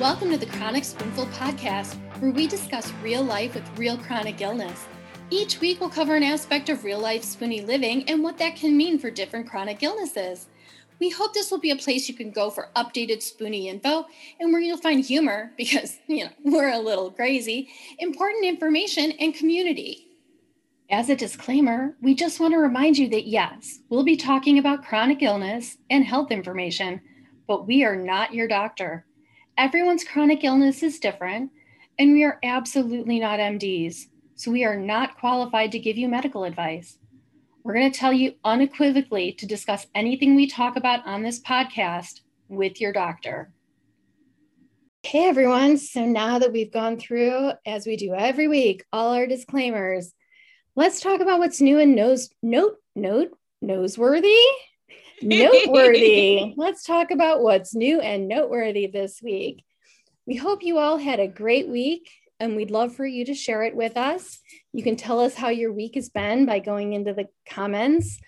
Welcome to the Chronic Spoonful podcast, where we discuss real life with real chronic illness. Each week, we'll cover an aspect of real life spoony living and what that can mean for different chronic illnesses. We hope this will be a place you can go for updated spoony info and where you'll find humor, because, you know, we're a little crazy, important information, and community. As a disclaimer, we just want to remind you that yes, we'll be talking about chronic illness and health information, but we are not your doctor. Everyone's chronic illness is different, and we are absolutely not MDs, so we are not qualified to give you medical advice. We're going to tell you unequivocally to discuss anything we talk about on this podcast with your doctor. Hey everyone, so now that we've gone through, as we do every week, all our disclaimers, let's talk about what's new and nose note note noseworthy noteworthy. Let's talk about what's new and noteworthy this week. We hope you all had a great week and we'd love for you to share it with us. You can tell us how your week has been by going into the comments,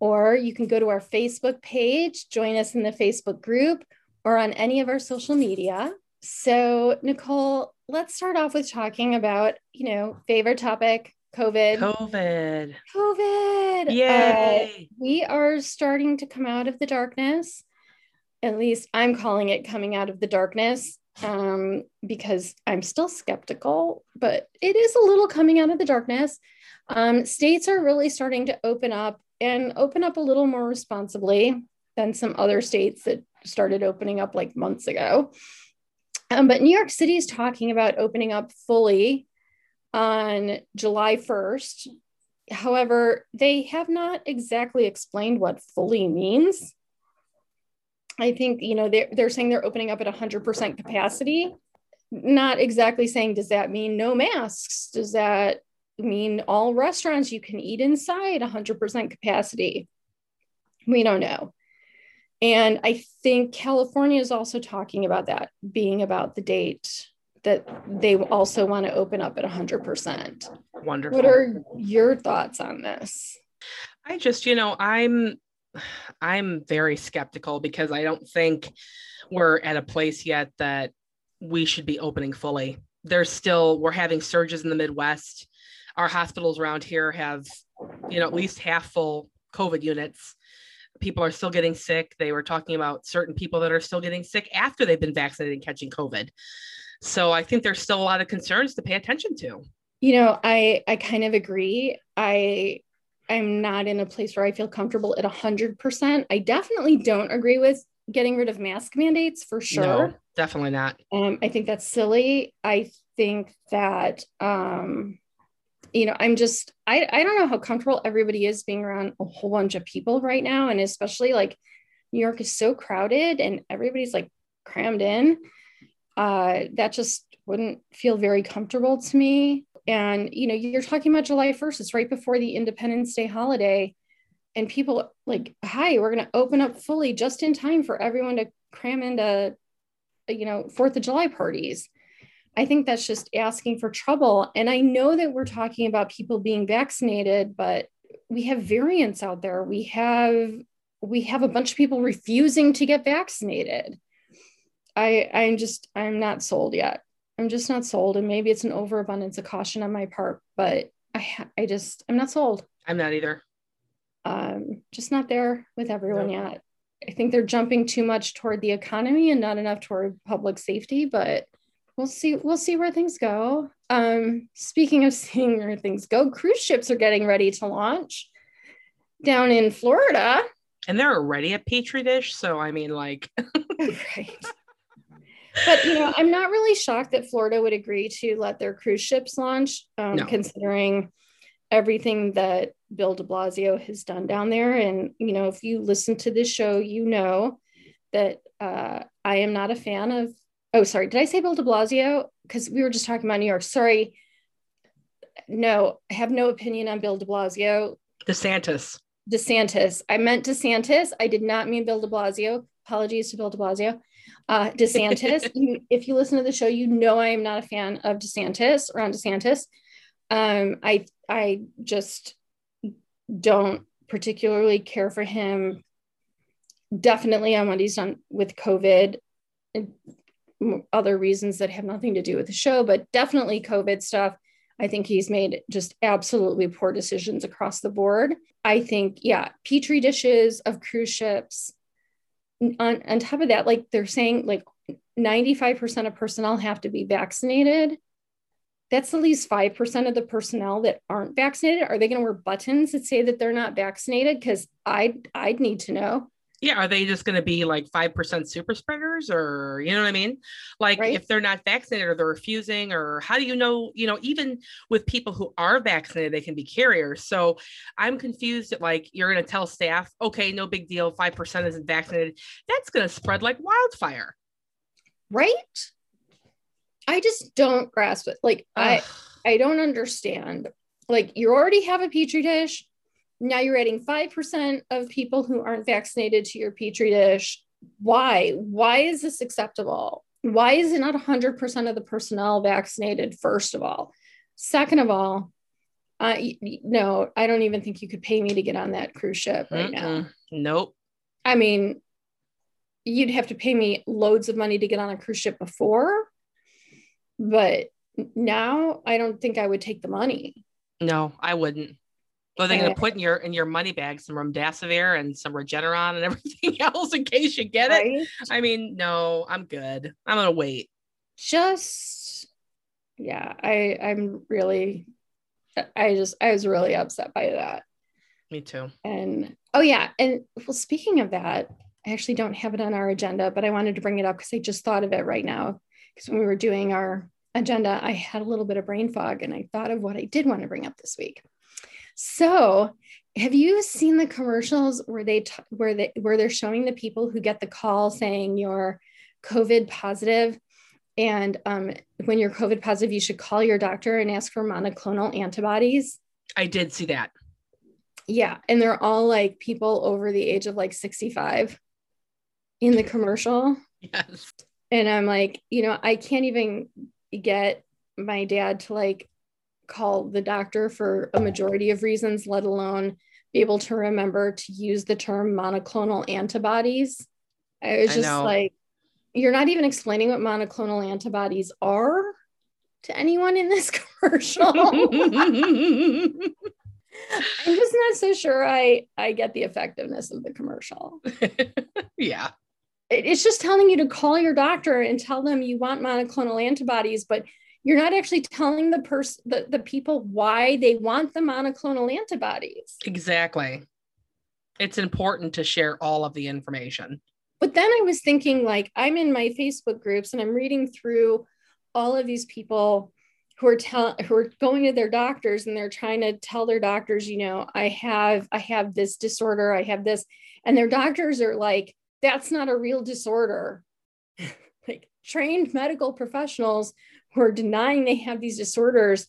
or you can go to our Facebook page, join us in the Facebook group, or on any of our social media. So, Nicole, let's start off with talking about, you know, favorite topic COVID. COVID. COVID. Yay. Uh, we are starting to come out of the darkness. At least I'm calling it coming out of the darkness um, because I'm still skeptical, but it is a little coming out of the darkness. Um, states are really starting to open up and open up a little more responsibly than some other states that started opening up like months ago. Um, but New York City is talking about opening up fully on July 1st. However, they have not exactly explained what fully means. I think, you know, they're, they're saying they're opening up at 100% capacity. Not exactly saying, does that mean no masks? Does that mean all restaurants you can eat inside 100% capacity? We don't know. And I think California is also talking about that being about the date that they also want to open up at 100%. Wonderful. What are your thoughts on this? I just, you know, I'm I'm very skeptical because I don't think we're at a place yet that we should be opening fully. There's still we're having surges in the Midwest. Our hospitals around here have, you know, at least half full COVID units. People are still getting sick. They were talking about certain people that are still getting sick after they've been vaccinated and catching COVID. So I think there's still a lot of concerns to pay attention to. You know, I I kind of agree. I I'm not in a place where I feel comfortable at 100%. I definitely don't agree with getting rid of mask mandates for sure. No, definitely not. Um, I think that's silly. I think that um, you know, I'm just I I don't know how comfortable everybody is being around a whole bunch of people right now, and especially like New York is so crowded and everybody's like crammed in uh, that just wouldn't feel very comfortable to me. And, you know, you're talking about July 1st, it's right before the Independence Day holiday. And people like, hi, we're going to open up fully just in time for everyone to cram into, you know, Fourth of July parties. I think that's just asking for trouble. And I know that we're talking about people being vaccinated, but we have variants out there. We have we have a bunch of people refusing to get vaccinated. I I'm just I'm not sold yet. I'm just not sold, and maybe it's an overabundance of caution on my part, but I I just I'm not sold. I'm not either. Um, just not there with everyone yet. I think they're jumping too much toward the economy and not enough toward public safety, but we'll see we'll see where things go. Um, speaking of seeing where things go, cruise ships are getting ready to launch down in Florida. And they're already a petri dish, so I mean like right but you know, I'm not really shocked that Florida would agree to let their cruise ships launch, um, no. considering everything that Bill De Blasio has done down there. And you know, if you listen to this show, you know that uh, I am not a fan of. Oh, sorry, did I say Bill De Blasio? Because we were just talking about New York. Sorry. No, I have no opinion on Bill De Blasio. DeSantis. DeSantis. I meant DeSantis. I did not mean Bill De Blasio. Apologies to Bill De Blasio. Uh, DeSantis, you, if you listen to the show, you know I am not a fan of DeSantis, Ron DeSantis. Um, I I just don't particularly care for him. Definitely on what he's done with COVID. And other reasons that have nothing to do with the show, but definitely COVID stuff. I think he's made just absolutely poor decisions across the board. I think, yeah, petri dishes of cruise ships. On, on top of that, like they're saying, like 95% of personnel have to be vaccinated. That's at least 5% of the personnel that aren't vaccinated. Are they going to wear buttons that say that they're not vaccinated? Because I'd, I'd need to know yeah are they just going to be like 5% super spreaders or you know what i mean? Like right. if they're not vaccinated or they're refusing or how do you know you know even with people who are vaccinated they can be carriers. So i'm confused at like you're going to tell staff okay no big deal 5% isn't vaccinated. That's going to spread like wildfire. Right? I just don't grasp it. Like Ugh. i i don't understand. Like you already have a petri dish now you're adding 5% of people who aren't vaccinated to your petri dish. Why? Why is this acceptable? Why is it not 100% of the personnel vaccinated, first of all? Second of all, uh, no, I don't even think you could pay me to get on that cruise ship right Mm-mm. now. Nope. I mean, you'd have to pay me loads of money to get on a cruise ship before, but now I don't think I would take the money. No, I wouldn't. Well, they're going to put in your in your money bag some remdesivir and some Regeneron and everything else in case you get right? it. I mean, no, I'm good. I'm gonna wait. Just yeah, I I'm really I just I was really upset by that. Me too. And oh yeah, and well, speaking of that, I actually don't have it on our agenda, but I wanted to bring it up because I just thought of it right now. Because when we were doing our agenda, I had a little bit of brain fog and I thought of what I did want to bring up this week. So, have you seen the commercials where they t- where they where they're showing the people who get the call saying you're COVID positive, and um, when you're COVID positive, you should call your doctor and ask for monoclonal antibodies? I did see that. Yeah, and they're all like people over the age of like 65 in the commercial. Yes. And I'm like, you know, I can't even get my dad to like call the doctor for a majority of reasons, let alone be able to remember to use the term monoclonal antibodies. I was just I like, you're not even explaining what monoclonal antibodies are to anyone in this commercial. I'm just not so sure I I get the effectiveness of the commercial. yeah. It's just telling you to call your doctor and tell them you want monoclonal antibodies, but you're not actually telling the person the, the people why they want the monoclonal antibodies. Exactly. It's important to share all of the information. But then i was thinking like i'm in my facebook groups and i'm reading through all of these people who are telling who are going to their doctors and they're trying to tell their doctors you know i have i have this disorder i have this. And their doctors are like that's not a real disorder. Like trained medical professionals who are denying they have these disorders.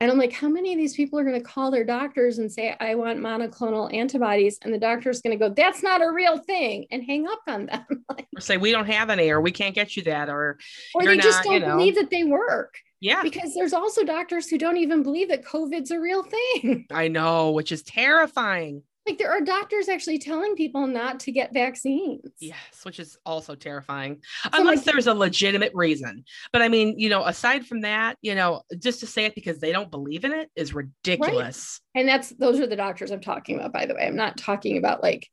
And I'm like, how many of these people are going to call their doctors and say, I want monoclonal antibodies? And the doctor is going to go, that's not a real thing and hang up on them. or say, we don't have any, or we can't get you that, or, or they just not, don't you know. believe that they work. Yeah. Because there's also doctors who don't even believe that COVID's a real thing. I know, which is terrifying. Like there are doctors actually telling people not to get vaccines. Yes, which is also terrifying. So Unless like, there's a legitimate reason. But I mean, you know, aside from that, you know, just to say it because they don't believe in it is ridiculous. Right. And that's those are the doctors I'm talking about, by the way. I'm not talking about like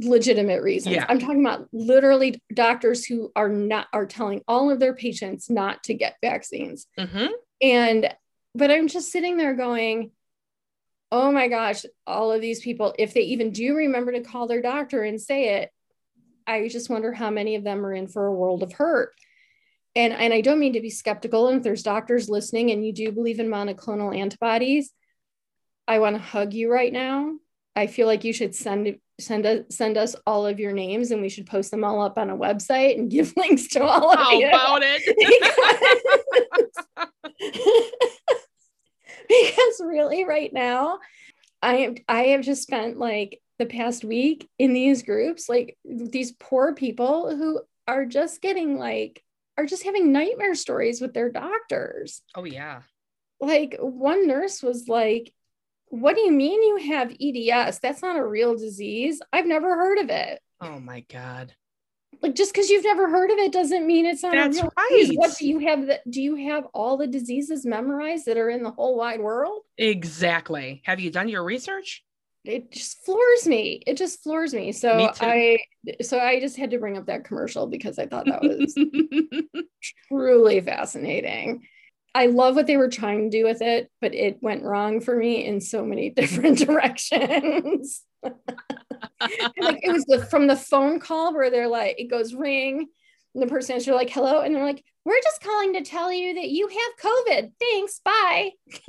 legitimate reasons. Yeah. I'm talking about literally doctors who are not are telling all of their patients not to get vaccines. Mm-hmm. And but I'm just sitting there going, oh my gosh, all of these people, if they even do remember to call their doctor and say it, I just wonder how many of them are in for a world of hurt. And, and I don't mean to be skeptical. And if there's doctors listening and you do believe in monoclonal antibodies, I want to hug you right now. I feel like you should send send us send us all of your names and we should post them all up on a website and give links to all of How about it? because really right now I am I have just spent like the past week in these groups, like these poor people who are just getting like are just having nightmare stories with their doctors. Oh yeah. Like one nurse was like, What do you mean you have EDS? That's not a real disease. I've never heard of it. Oh my God. Like just because you've never heard of it doesn't mean it's not That's right. What do you have that do you have all the diseases memorized that are in the whole wide world? Exactly. Have you done your research? It just floors me. It just floors me. So Me. I so I just had to bring up that commercial because I thought that was truly fascinating. I love what they were trying to do with it, but it went wrong for me in so many different directions. like it was the, from the phone call where they're like, it goes ring, and the person answers like, "Hello," and they're like, "We're just calling to tell you that you have COVID. Thanks, bye."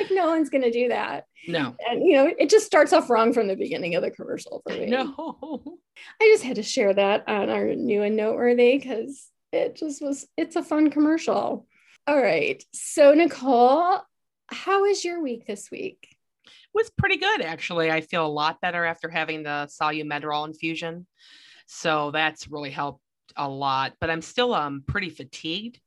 like no one's gonna do that, no. and you know it just starts off wrong from the beginning of the commercial for me. No. I just had to share that on our new and noteworthy because it just was, it's a fun commercial. All right. So, Nicole, how was your week this week? Was pretty good actually. I feel a lot better after having the Solumedrol infusion. So that's really helped a lot, but I'm still um pretty fatigued.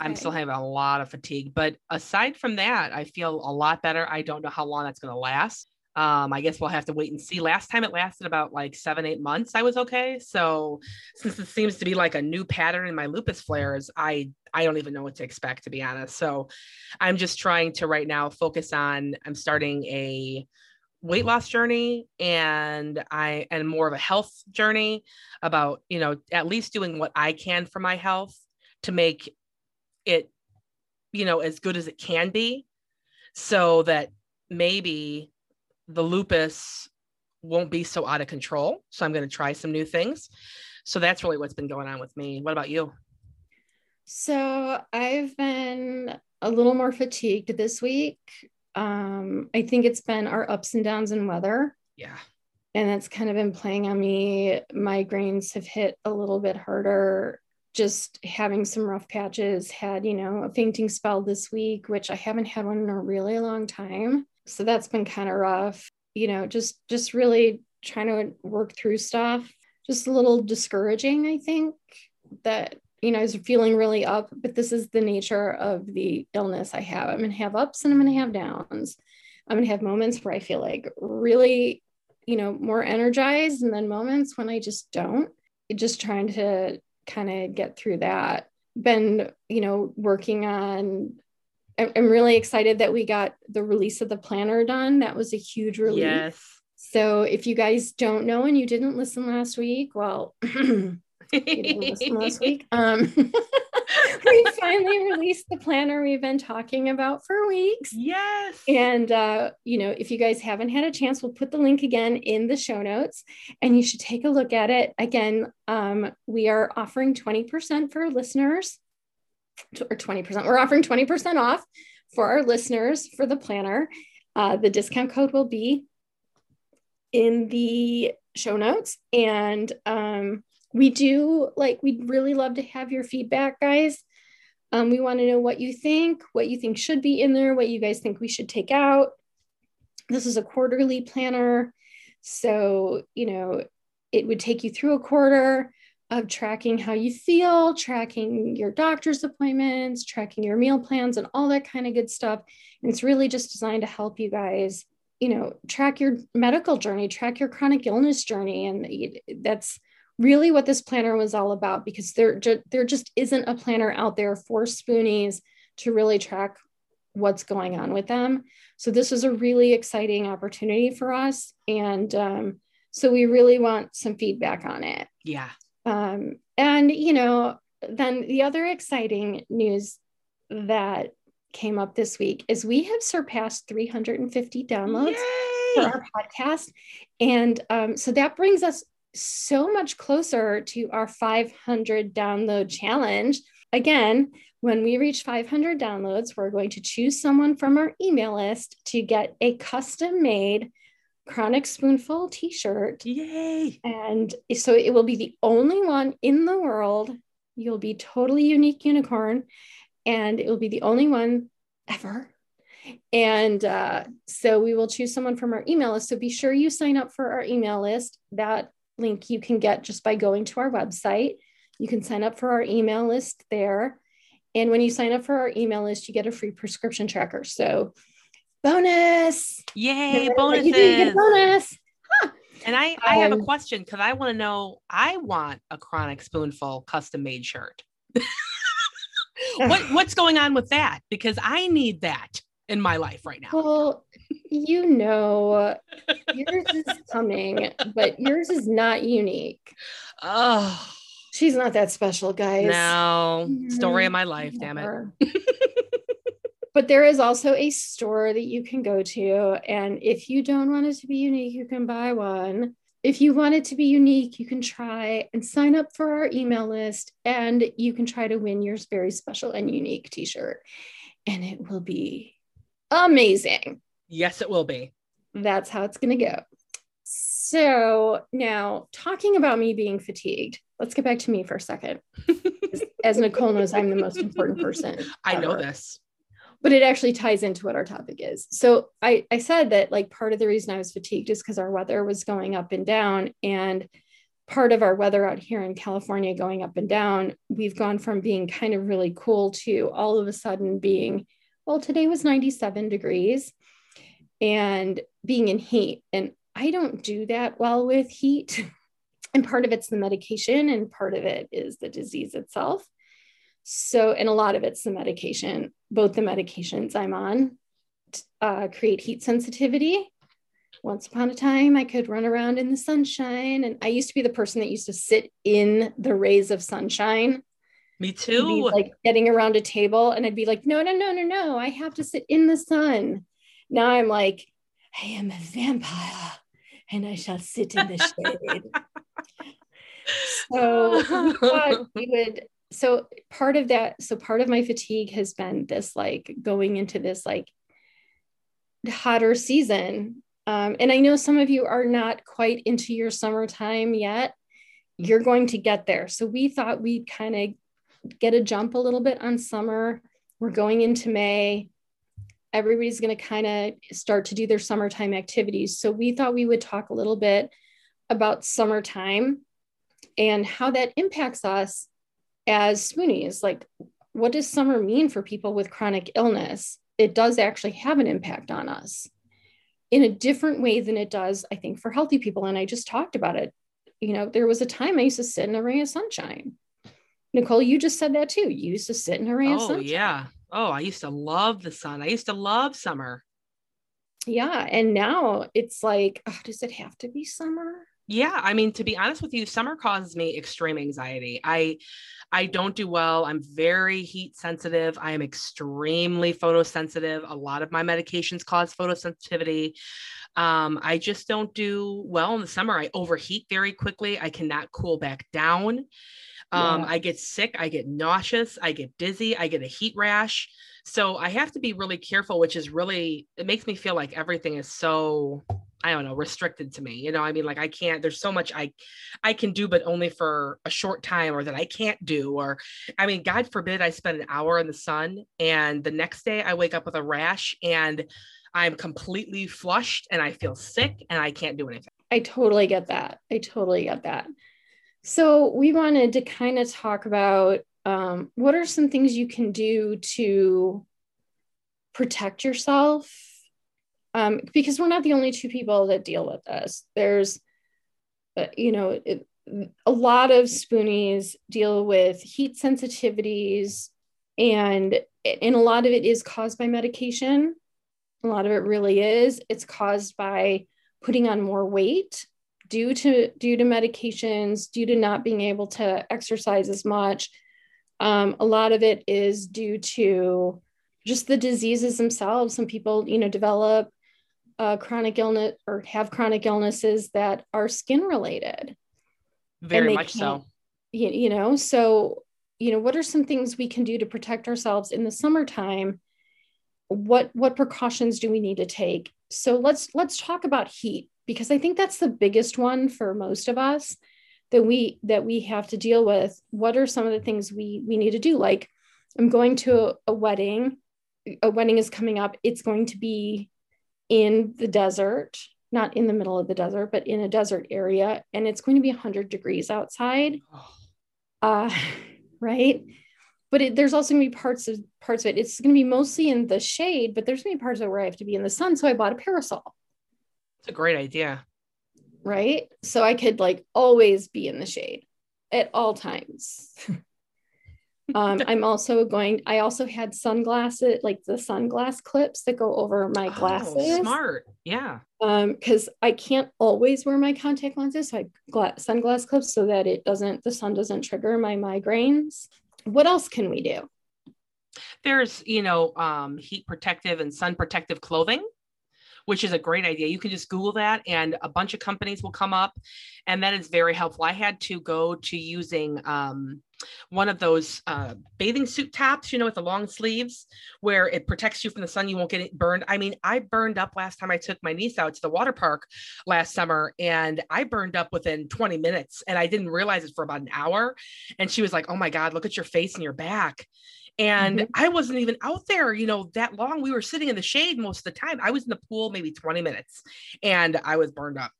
I'm still having a lot of fatigue, but aside from that, I feel a lot better. I don't know how long that's going to last. Um, I guess we'll have to wait and see. Last time it lasted about like seven, eight months. I was okay. So since it seems to be like a new pattern in my lupus flares, I I don't even know what to expect to be honest. So I'm just trying to right now focus on. I'm starting a weight loss journey and I and more of a health journey about you know at least doing what I can for my health to make it you know as good as it can be so that maybe the lupus won't be so out of control so i'm going to try some new things so that's really what's been going on with me what about you So, I've been a little more fatigued this week. Um, I think it's been our ups and downs in weather. yeah and that's kind of been playing on me. Migraines have hit a little bit harder. Just having some rough patches, had, you know, a fainting spell this week, which I haven't had one in a really long time. So that's been kind of rough. You know, just just really trying to work through stuff. Just a little discouraging, I think, that you know, I was feeling really up, but this is the nature of the illness I have. I'm gonna have ups and I'm gonna have downs. I'm gonna have moments where I feel like really you know, more energized, and then moments when I just don't. Just trying to kind of get through that. Been, you know, working on. I'm really excited that we got the release of the planner done. That was a huge relief. yes So if you guys don't know and you didn't listen last week, well, last week. Um, we finally released the planner we've been talking about for weeks. yes And, uh, you know, if you guys haven't had a chance, we'll put the link again in the show notes and you should take a look at it. Again, um, we are offering 20% for listeners, or 20%. We're offering 20% off for our listeners for the planner. Uh, the discount code will be in the show notes. And um, we do like, we'd really love to have your feedback, guys. Um, we want to know what you think, what you think should be in there, what you guys think we should take out. This is a quarterly planner. So, you know, it would take you through a quarter of tracking how you feel, tracking your doctor's appointments, tracking your meal plans, and all that kind of good stuff. And it's really just designed to help you guys, you know, track your medical journey, track your chronic illness journey. And that's really what this planner was all about because there, ju- there just isn't a planner out there for spoonies to really track what's going on with them. So this was a really exciting opportunity for us. And um, so we really want some feedback on it. yeah Um, and, you know, then the other exciting news that came up this week is we have surpassed 350 downloads for our podcast. And um, so that brings us so much closer to our 500 download challenge. Again, when we reach 500 downloads, we're going to choose someone from our email list to get a custom made Chronic Spoonful t shirt. Yay! And so it will be the only one in the world. You'll be totally unique unicorn, and it will be the only one ever. And uh, so we will choose someone from our email list. So be sure you sign up for our email list. That link you can get just by going to our website. You can sign up for our email list there. And when you sign up for our email list, you get a free prescription tracker. So bonus. Yay! Like, you do, you get a Bonuses! bonus. Huh. And I, I have a um, question because I want to know. I want a chronic spoonful custom made shirt. what what's going on with that? Because I need that in my life right now. Well, you know, yours is coming, but yours is not unique. Oh, she's not that special, guys. No, story of my life, Never. damn it. but there is also a store that you can go to. And if you don't want it to be unique, you can buy one. If you want it to be unique, you can try and sign up for our email list and you can try to win your very special and unique t shirt. And it will be amazing. Yes, it will be. That's how it's going to go. So now, talking about me being fatigued, let's get back to me for a second. As Nicole knows, I'm the most important person. I know this but it actually ties into what our topic is. So I, I said that like part of the reason I was fatigued is because our weather was going up and down. And part of our weather out here in California going up and down, we've gone from being kind of really cool to all of a sudden being, well, today was 97 degrees and being in heat. And I don't do that well with heat. and part of it's the medication, and part of it is the disease itself. So, and a lot of it's the medication, both the medications I'm on uh, create heat sensitivity. Once upon a time, I could run around in the sunshine, and I used to be the person that used to sit in the rays of sunshine. Me too. like getting around a table, and I'd be like, no, no, no, no, no, I have to sit in the sun. Now I'm like, I am a vampire, and I shall sit in the shade. so we would so part of that so part of my fatigue has been this like going into this like hotter season. Um, and i know some of you are not quite into your summertime yet. You're going to get there. So we thought we'd kind of get a jump a little bit on summer. We're going into may. Everybody's going to kind of start to do their summertime activities. So we thought we would talk a little bit about summertime and how that impacts us as spoonies like what does summer mean for people with chronic illness? It does actually have an impact on us in a different way than it does i think for healthy people. And i just talked about it. You know there was a time i used to sit in a ray of sunshine. Nicole you just said that too. You used to sit in a ray oh, of sunshine. Oh, yeah. Oh i used to love the sun. I used to love summer. Yeah. And now it's like oh, does it have to be summer yeah i mean to be honest with you summer causes me extreme anxiety. I i don't do well. I'm very heat sensitive. I am extremely photosensitive. A lot of my medications cause photosensitivity. Um, i just don't do well in the summer. I overheat very quickly. I cannot cool back down. Um, yeah. i get sick. I get nauseous. I get dizzy. I get a heat rash. So i have to be really careful which is really it makes me feel like everything is so I don't know, restricted to me. You know, I mean, like I can't, there's so much I I can do, but only for a short time or that I can't do. Or I mean, God forbid I spend an hour in the sun and the next day I wake up with a rash and I'm completely flushed and I feel sick and I can't do anything. I totally get that. I totally get that. So we wanted to kind of talk about um, what are some things you can do to protect yourself um, because we're not the only two people that deal with this. There's, uh, you know, it, a lot of spoonies deal with heat sensitivities, and and a lot of it is caused by medication. A lot of it really is. It's caused by putting on more weight due to due to medications, due to not being able to exercise as much. Um, a lot of it is due to just the diseases themselves. Some people, you know, develop uh, chronic illness or have chronic illnesses that are skin related. Very much so. You, you know, so, you know, what are some things we can do to protect ourselves in the summertime? What what precautions do we need to take? So let's let's talk about heat because I think that's the biggest one for most of us that we that we have to deal with. What are some of the things we we need to do? Like I'm going to a, a wedding. A wedding is coming up. It's going to be in the desert, not in the middle of the desert, but in a desert area, and it's going to be 100 degrees outside. Uh, right? But it, there's also going to be parts of parts of it. It's going to be mostly in the shade, but there's going to be parts of it where I have to be in the sun. So I bought a parasol. It's a great idea. right? So I could like always be in the shade at all times. um, I'm also going, I also had sunglasses, like the sunglass clips that go over my Oh, glasses. smart. Yeah. Um, because I can't always wear my contact lenses, so I gla- sunglass clips so that it doesn't, the sun doesn't trigger my migraines. What else can we do? There's, you know, um, heat protective and sun protective clothing, which is a great idea. You can just Google that and a bunch of companies will come up. And that is very helpful. I had to go to using um, one of those uh, bathing suit tops, you know, with the long sleeves where it protects you from the sun. You won't get it burned. I mean, I burned up last time I took my niece out to the water park last summer and I burned up within 20 minutes and I didn't realize it for about an hour. And she was like, oh my God, look at your face and your back. And Mhm. I wasn't even out there, you know, that long. We were sitting in the shade most of the time. I was in the pool maybe 20 minutes and I was burned up.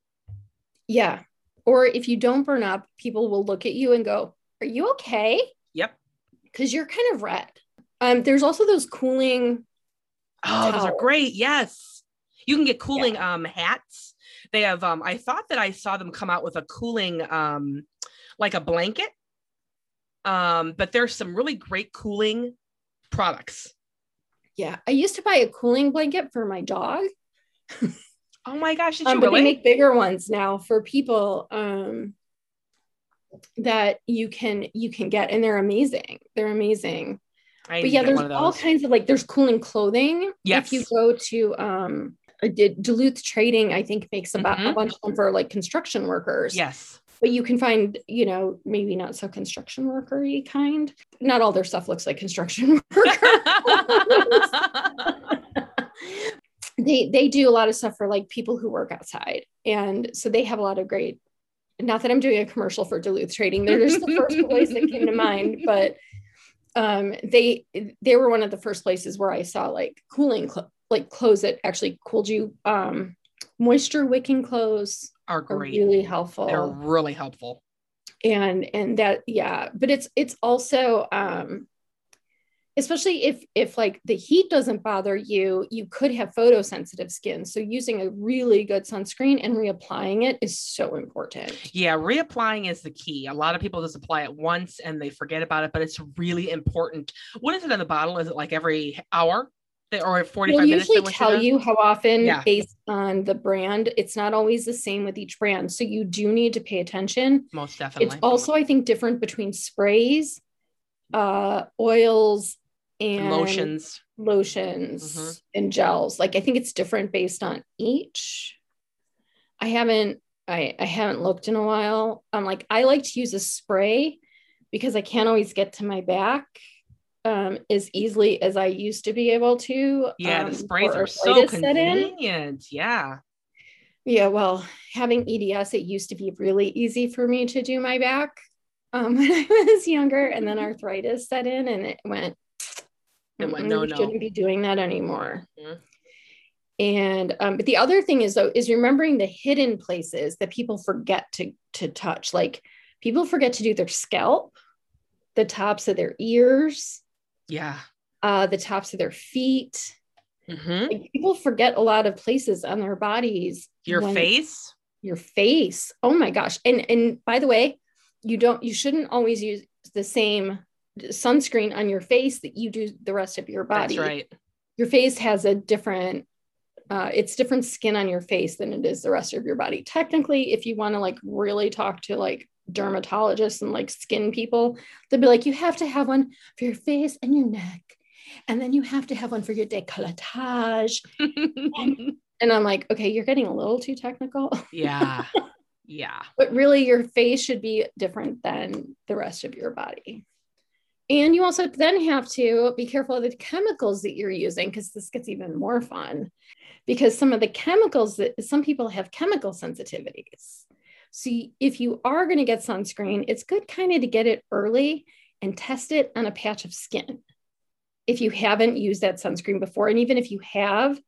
Yeah. Or if you don't burn up, people will look at you and go, Are you okay? Yep. Because you're kind of red. Um, there's also those cooling, Oh, those are great. Yes. You can get cooling um hats. They have um I thought that I saw them come out with a cooling um like a blanket. Um but there's some really great cooling products. yeah. I used to buy a cooling blanket for my dog. Oh my gosh, did Um, you really? they make bigger ones now for people um that you can you can get and they're amazing. They're amazing. I but yeah, there's all kinds of like there's cooling clothing. Yes. If you go to um did Duluth Trading, I think makes about a Mhm. bunch of them for like construction workers. Yes. But you can find, you know, maybe not so construction workery kind. Not all their stuff looks like construction worker. they they do a lot of stuff for like people who work outside, and so they have a lot of great. Not that I'm doing a commercial for Duluth Trading, they're just the first place that came to mind, but um, they they were one of the first places where I saw like cooling cl- like clothes that actually cooled you. Um, moisture wicking clothes are are really helpful They're really helpful. and and that yeah but it's it's also um especially if if like the heat doesn't bother you you could have photosensitive skin so using a really good sunscreen and reapplying it is so important Yeah, reapplying is the key. A lot of people just apply it once and they forget about it, but it's really important. What is it on the bottle? Is it like every hour They- or 45 They'll minutes? usually tell you how often Yeah. based on the brand it's not always the same with each brand so you do need to pay attention Most definitely. it's also i think different between sprays uh oils and lotions. lotions Mhm. and gels like i think it's different based on each i haven't i i haven't looked in a while i'm like i like to use a spray because i can't always get to my back um as easily as i used to be able to Yeah, um, the sprays are so arthritis set in. convenient. Yeah. yeah well having eds it used to be really easy for me to do my back um, when i was younger and then arthritis set in and it went It went, no, we no." shouldn't be doing that anymore Mhm. and um, but the other thing is though is remembering the hidden places that people forget to to touch like people forget to do their scalp the tops of their ears Yeah. uh, the tops of their feet Mhm. like people forget a lot of places on their bodies Your face. your face oh my gosh and and by the way you don't you shouldn't always use the same sunscreen on your face that you do the rest of your body That's right. your face has a different uh, it's different skin on your face than it is the rest of your body technically if you want to like really talk to like dermatologists and like skin people they'll be like you have to have one for your face and your neck and then you have to have one for your décolletage and i'm like okay you're getting a little too technical yeah. Yeah. but really your face should be different than the rest of your body and you also then have to be careful of the chemicals that you're using because this gets even more fun. Because some of the chemicals that some people have chemical sensitivities. So if you are going to get sunscreen it's good kind of to get it early and test it on a patch of skin. If you haven't used that sunscreen before and even if you have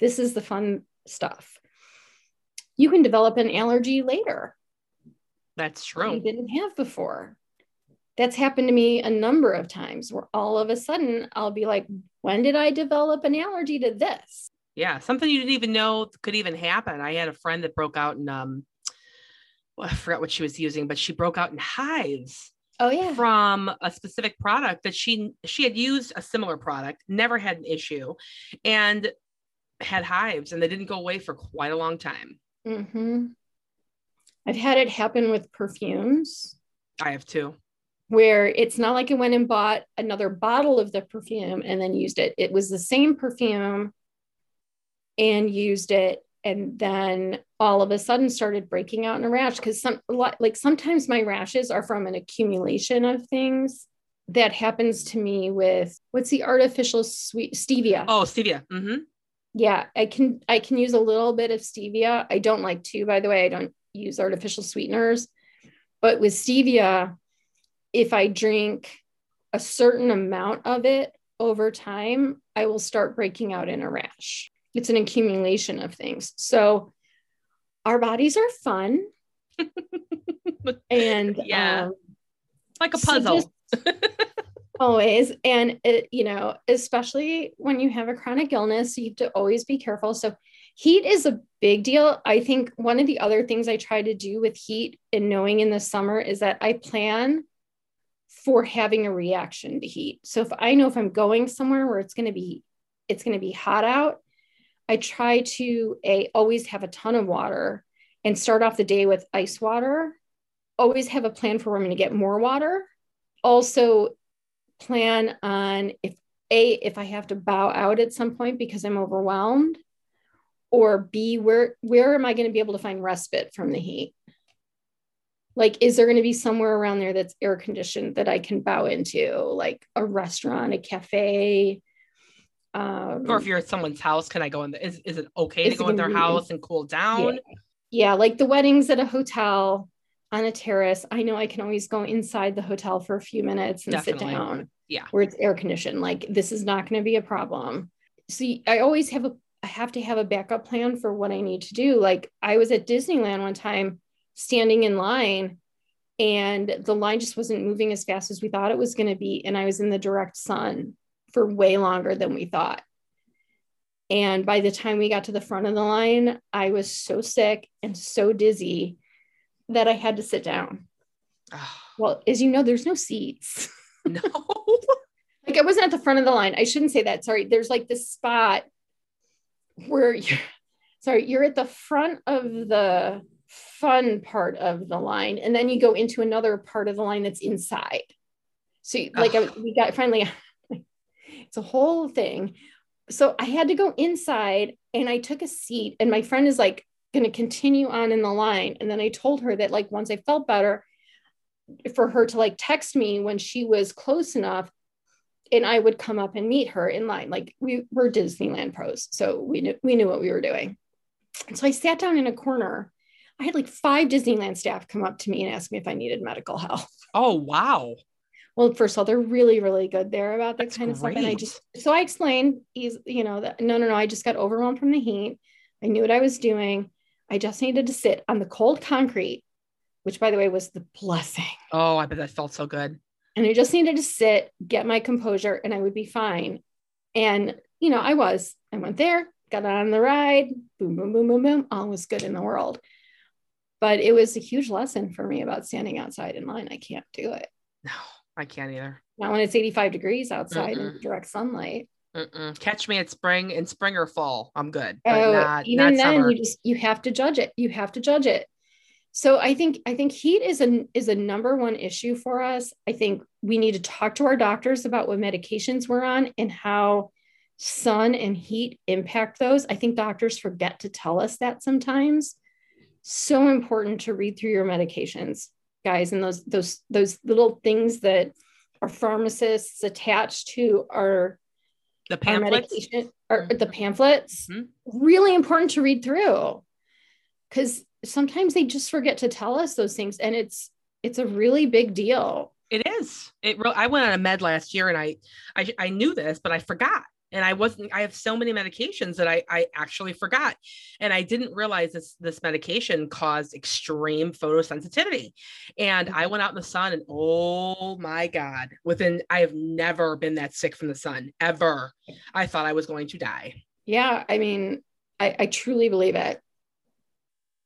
this is the fun stuff. You can develop an allergy later. That's true. you didn't have before. That's happened to me a number of times where all of a sudden I'll be like, when did I develop an allergy to this? Yeah. Something you didn't even know could even happen. I had a friend that broke out in um well, I forgot what she was using, but she broke out in hives. Oh yeah. From a specific product that she she had used a similar product, never had an issue, and had hives, and they didn't go away for quite a long time. Mm-hmm. I've had it happen with perfumes. I have too. Where it's not like I went and bought another bottle of the perfume and then used it. It was the same perfume and used it. And then all of a sudden started breaking out in a rash because some like sometimes my rashes are from an accumulation of things that happens to me with what's the artificial sweet stevia. Oh stevia. Mm-hmm. yeah i can i can use a little bit of stevia. I don't like to by the way. I don't use artificial sweeteners. But with stevia if i drink a certain amount of it over time i will start breaking out in a rash it's an accumulation of things. So our bodies are fun. and yeah, um, like a puzzle. So always. And it, you know, especially when you have a chronic illness, you have to always be careful. So heat is a big deal. I think one of the other things I try to do with heat and knowing in the summer is that I plan for having a reaction to heat. So if I know if I'm going somewhere where it's going to be it's going to be hot out, I try to a always have a ton of water and start off the day with ice water. Always have a plan for where I'm going to get more water. Also plan on if a if I have to bow out at some point because I'm overwhelmed or b where where am I going to be able to find respite from the heat? Like is there going to be somewhere around there that's air conditioned that I can bow into like a restaurant, a cafe, um, or if you're at someone's house, can I go in? The, is, is it okay to go in their house and cool down? Yeah. yeah, like the weddings at a hotel on a terrace. I know I can always go inside the hotel for a few minutes and Definitely. sit down. Yeah. Where it's air conditioned. Like this is not going to be a problem. See, I always have a I have to have a backup plan for what I need to do. Like I was at Disneyland one time standing in line and the line just wasn't moving as fast as we thought it was going to be and I was in the direct sun for way longer than we thought. And by the time we got to the front of the line, I was so sick and so dizzy that I had to sit down. Oh. Well, as you know, there's no seats. No. like I wasn't at the front of the line. I shouldn't say that. Sorry. There's like this spot where you're sorry, you're at the front of the fun part of the line, and then you go into another part of the line that's inside. So like I, we got finally it's a whole thing. So I had to go inside and I took a seat, and my friend is like going to continue on in the line. And then I told her that, like, once I felt better, for her to like text me when she was close enough and I would come up and meet her in line. Like we were Disneyland pros, so we knew we knew what we were doing. And so I sat down in a corner. I had like five Disneyland staff come up to me and ask me if I needed medical help. Oh wow well, first of all, they're really, really good there about that That's kind of great. stuff. And I just, so I explained, he's, you know, that no, no, no, I just got overwhelmed from the heat. I knew what I was doing. I just needed to sit on the cold concrete, which by the way was the blessing. Oh, I bet that felt so good. And I just needed to sit, get my composure, and I would be fine. And, you know, I was, I went there, got on the ride, boom, boom, boom, boom, boom, all was good in the world. But it was a huge lesson for me about standing outside in line. I can't do it. No. I can't either. Not when it's 85 degrees outside in direct sunlight. Mm-mm. Catch me at spring in spring or fall. I'm good. oh, not, even not then, summer. you just you have to judge it. You have to judge it. So I think I think heat is a is a number one issue for us. I think we need to talk to our doctors about what medications we're on and how sun and heat impact those. I think doctors forget to tell us that sometimes. So important to read through your medications guys and those those those little things that our pharmacists attach to our the pamphlets? our or the pamphlets mm-hmm. really important to read through because sometimes they just forget to tell us those things and it's it's a really big deal. It is. It i went on a med last year and I, I i knew this but i forgot and I wasn't I have so many medications that I I actually forgot. And I didn't realize this this medication caused extreme photosensitivity. And I went out in the sun and oh my god within I have never been that sick from the sun ever. I thought I was going to die. Yeah I mean I I truly believe it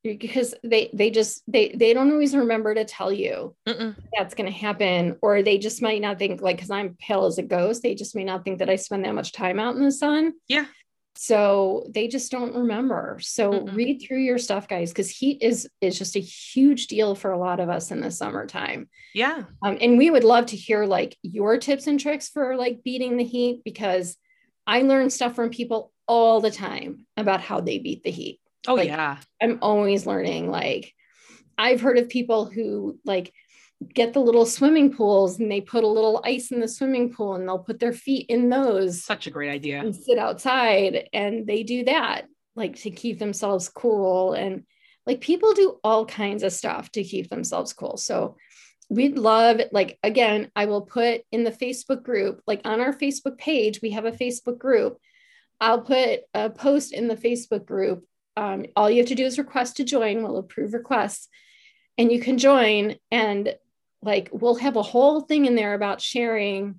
because they they just they they don't always remember to tell you Mm-mm. that's going to happen or they just might not think like because i'm pale as a ghost they just may not think that i spend that much time out in the sun. Yeah. So they just don't remember. So Mm-mm. read through your stuff guys because heat is is just a huge deal for a lot of us in the summertime. Yeah. Um, and we would love to hear like your tips and tricks for like beating the heat because i learn stuff from people all the time about how they beat the heat Oh like, yeah. I'm always learning. Like I've heard of people who like get the little swimming pools and they put a little ice in the swimming pool and they'll put their feet in those. Such a great idea. And sit outside and they do that like to keep themselves cool and like people do all kinds of stuff to keep themselves cool. So we'd love like again, I will put in the Facebook group, like on our Facebook page, we have a Facebook group. I'll put a post in the Facebook group um, all you have to do is request to join. We'll approve requests and you can join. And like we'll have a whole thing in there about sharing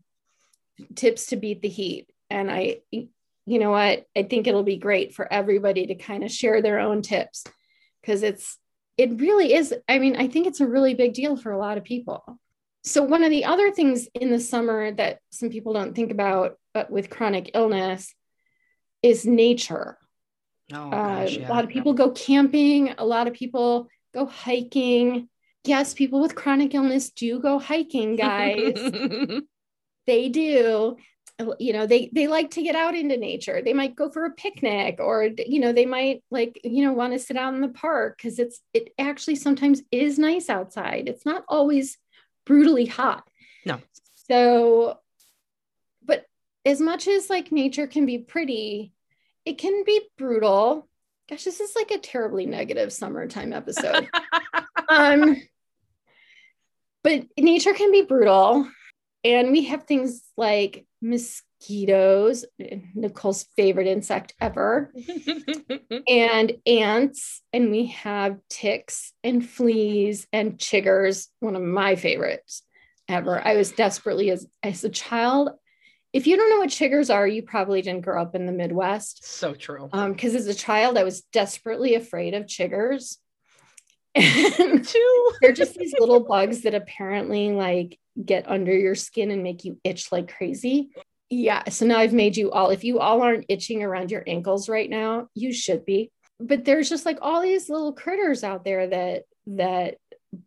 tips to beat the heat. And I, you know what, I think it'll be great for everybody to kind of share their own tips because it's, it really is. I mean, I think it's a really big deal for a lot of people. So, one of the other things in the summer that some people don't think about, but with chronic illness, is nature. Oh, um, gosh, yeah. A lot of people go camping. A lot of people go hiking. Yes, people with chronic illness do go hiking, guys. they do. You know, they they like to get out into nature. They might go for a picnic, or you know, they might like you know want to sit out in the park because it's it actually sometimes is nice outside. It's not always brutally hot. No. So, but as much as like nature can be pretty, it can be brutal. Gosh, this is like a terribly negative summertime episode. um, but nature can be brutal. And we have things like mosquitoes, Nicole's favorite insect ever, and ants, and we have ticks and fleas and chiggers, one of my favorites ever. I was desperately as as a child, if you don't know what chiggers are, you probably didn't grow up in the Midwest. So true. Because um, as a child, I was desperately afraid of chiggers. And Too. they're just these little bugs that apparently like get under your skin and make you itch like crazy. Yeah. So now I've made you all, if you all aren't itching around your ankles right now, you should be. But there's just like all these little critters out there that that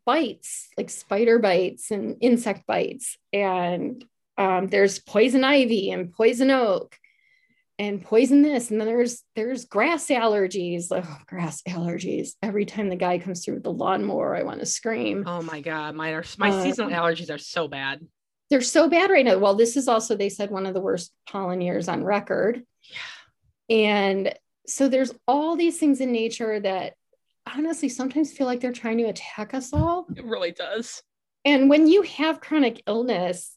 bites, like spider bites and insect bites. And um, there's poison ivy and poison oak and poison this and then there's there's grass allergies. Oh grass allergies. Every time the guy comes through with the lawnmower i want to scream. Oh my god my my uh, seasonal allergies are so bad. They're so bad right now. Well this is also they said one of the worst pollen years on record. Yeah. And so there's all these things in nature that honestly sometimes feel like they're trying to attack us all. It really does. And when you have chronic illness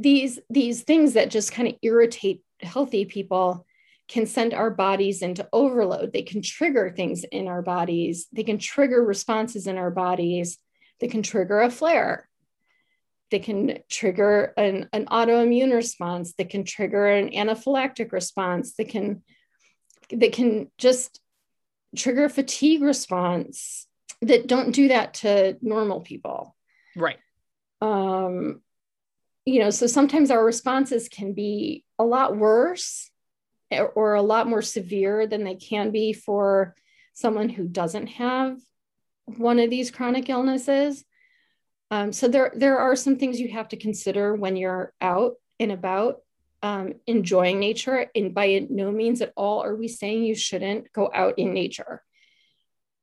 these these things that just kind of irritate healthy people can send our bodies into overload. They can trigger things in our bodies. They can trigger responses in our bodies. They can trigger a flare. They can trigger an, an autoimmune response. They can trigger an anaphylactic response. That can that can just trigger fatigue response that don't do that to normal people. Right. Um you know, so sometimes our responses can be a lot worse or a lot more severe than they can be for someone who doesn't have one of these chronic illnesses. Um, so there, there are some things you have to consider when you're out and about um, enjoying nature. And by no means at all are we saying you shouldn't go out in nature.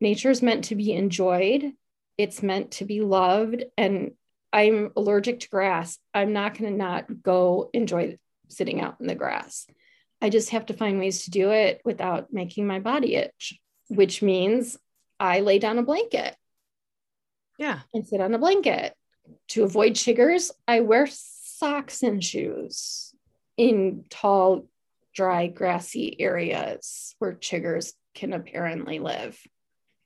Nature is meant to be enjoyed. It's meant to be loved. And I'm allergic to grass. I'm not going to not go enjoy sitting out in the grass. I just have to find ways to do it without making my body itch, which means I lay down a blanket. Yeah. And sit on a blanket. To avoid chiggers, I wear socks and shoes in tall, dry, grassy areas where chiggers can apparently live.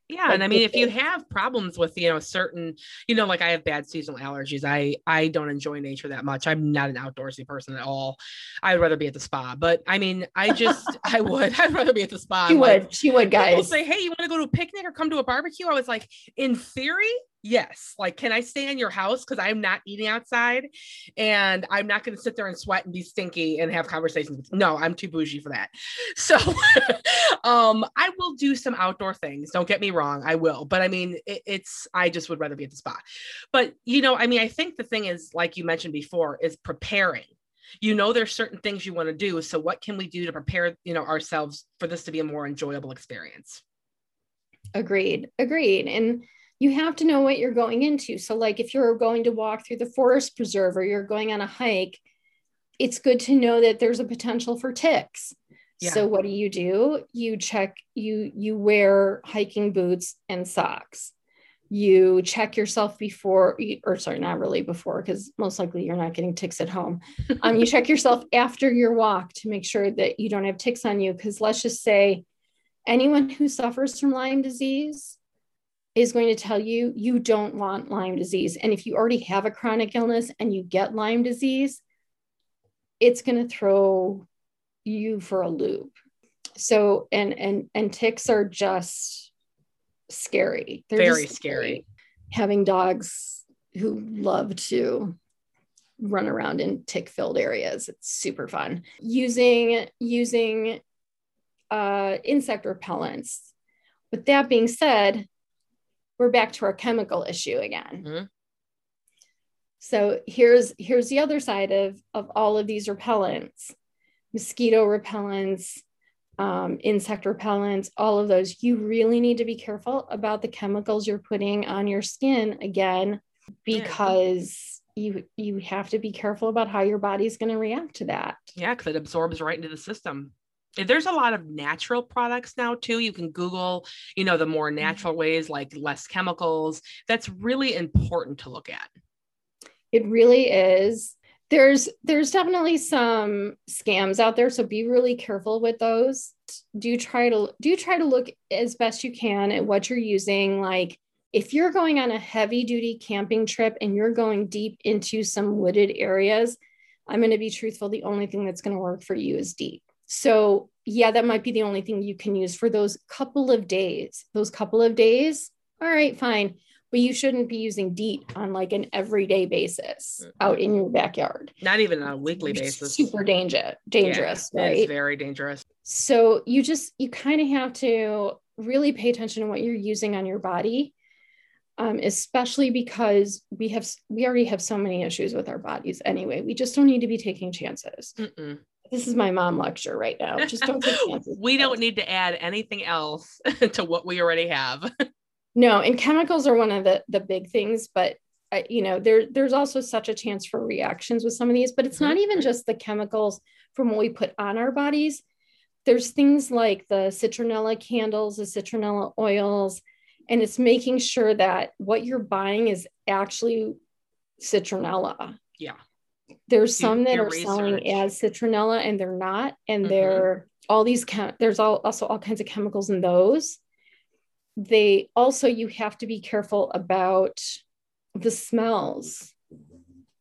Yeah and i mean if you have problems with you know certain you know like i have bad seasonal allergies i i don't enjoy nature that much i'm not an outdoorsy person at all i'd rather be at the spa but i mean i just i would i'd rather be at the spa she would she would guys say hey you want to go to a picnic or come to a barbecue? I was like in theory yes like can i stay in your house? Because i'm not eating outside and i'm not going to sit there and sweat and be stinky and have conversations no i'm too bougie for that. So um i will do some outdoor things don't get me wrong i will but i mean it, it's i just would rather be at the spa. But you know i mean i think the thing is like you mentioned before is preparing. You know there's certain things you want to do so what can we do to prepare you know ourselves for this to be a more enjoyable experience? Agreed agreed and you have to know what you're going into. So, like if you're going to walk through the forest preserve or you're going on a hike, it's good to know that there's a potential for ticks. Yeah. So what do you do? You check you you wear hiking boots and socks. You check yourself before, or sorry, not really before, because most likely you're not getting ticks at home. Um, you check yourself after your walk to make sure that you don't have ticks on you. Because let's just say anyone who suffers from Lyme disease is going to tell you you don't want Lyme disease. And if you already have a chronic illness and you get Lyme disease, it's going to throw you for a loop. So and and and ticks are just scary. They're very scary. scary. Having dogs who love to run around in tick filled areas. It's super fun. Using using uh, insect repellents. With that being said, we're back to our chemical issue again. Mm-hmm. So here's here's the other side of of all of these repellents, mosquito repellents, um, insect repellents, all of those. You really need to be careful about the chemicals you're putting on your skin again, because yeah. you you have to be careful about how your body's going to react to that. Yeah, because it absorbs right into the system there's a lot of natural products now too you can google you know the more mm-hmm. natural ways like less chemicals that's really important to look at. It really is. There's there's definitely some scams out there so be really careful with those. Do try to do try to look as best you can at what you're using like if you're going on a heavy duty camping trip and you're going deep into some wooded areas i'm going to be truthful the only thing that's going to work for you is DEET so, yeah, that might be the only thing you can use for those couple of days. Those couple of days, all right, fine. But you shouldn't be using DEET on like an everyday basis mm-hmm. out in your backyard. Not even on a weekly basis. Super danger, dangerous, yeah, right? It's very dangerous. So you just you kind of have to really pay attention to what you're using on your body. Um, especially because we have we already have so many issues with our bodies anyway. We just don't need to be taking chances. Mm-mm this is my mom lecture right now. Just don't take chances. we don't need to add anything else to what we already have. no, and chemicals are one of the the big things, but uh, you know, there there's also such a chance for reactions with some of these, but it's not even mm-hmm. just the chemicals from what we put on our bodies. There's things like the citronella candles, the citronella oils, and it's making sure that what you're buying is actually citronella. Yeah there's some that are research. selling as citronella and they're not and mm-hmm. they're all these chem- there's all, also all kinds of chemicals in those. They also you have to be careful about the smells.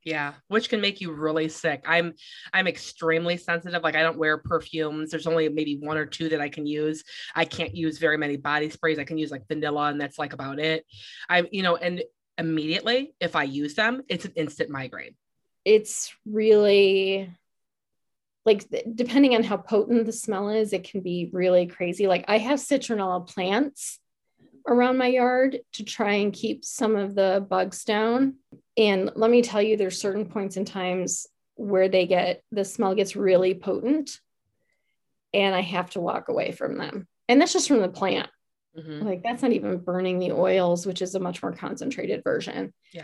Yeah which can make you really sick. I'm i'm extremely sensitive like i don't wear perfumes. There's only maybe one or two that i can use. I can't use very many body sprays. I can use like vanilla and that's like about it. I you know and immediately if i use them it's an instant migraine it's really like depending on how potent the smell is, it can be really crazy. Like I have citronella plants around my yard to try and keep some of the bugs down. And let me tell you, there's certain points in times where they get the smell gets really potent and I have to walk away from them. And that's just from the plant. Mm-hmm. Like that's not even burning the oils, which is a much more concentrated version. Yeah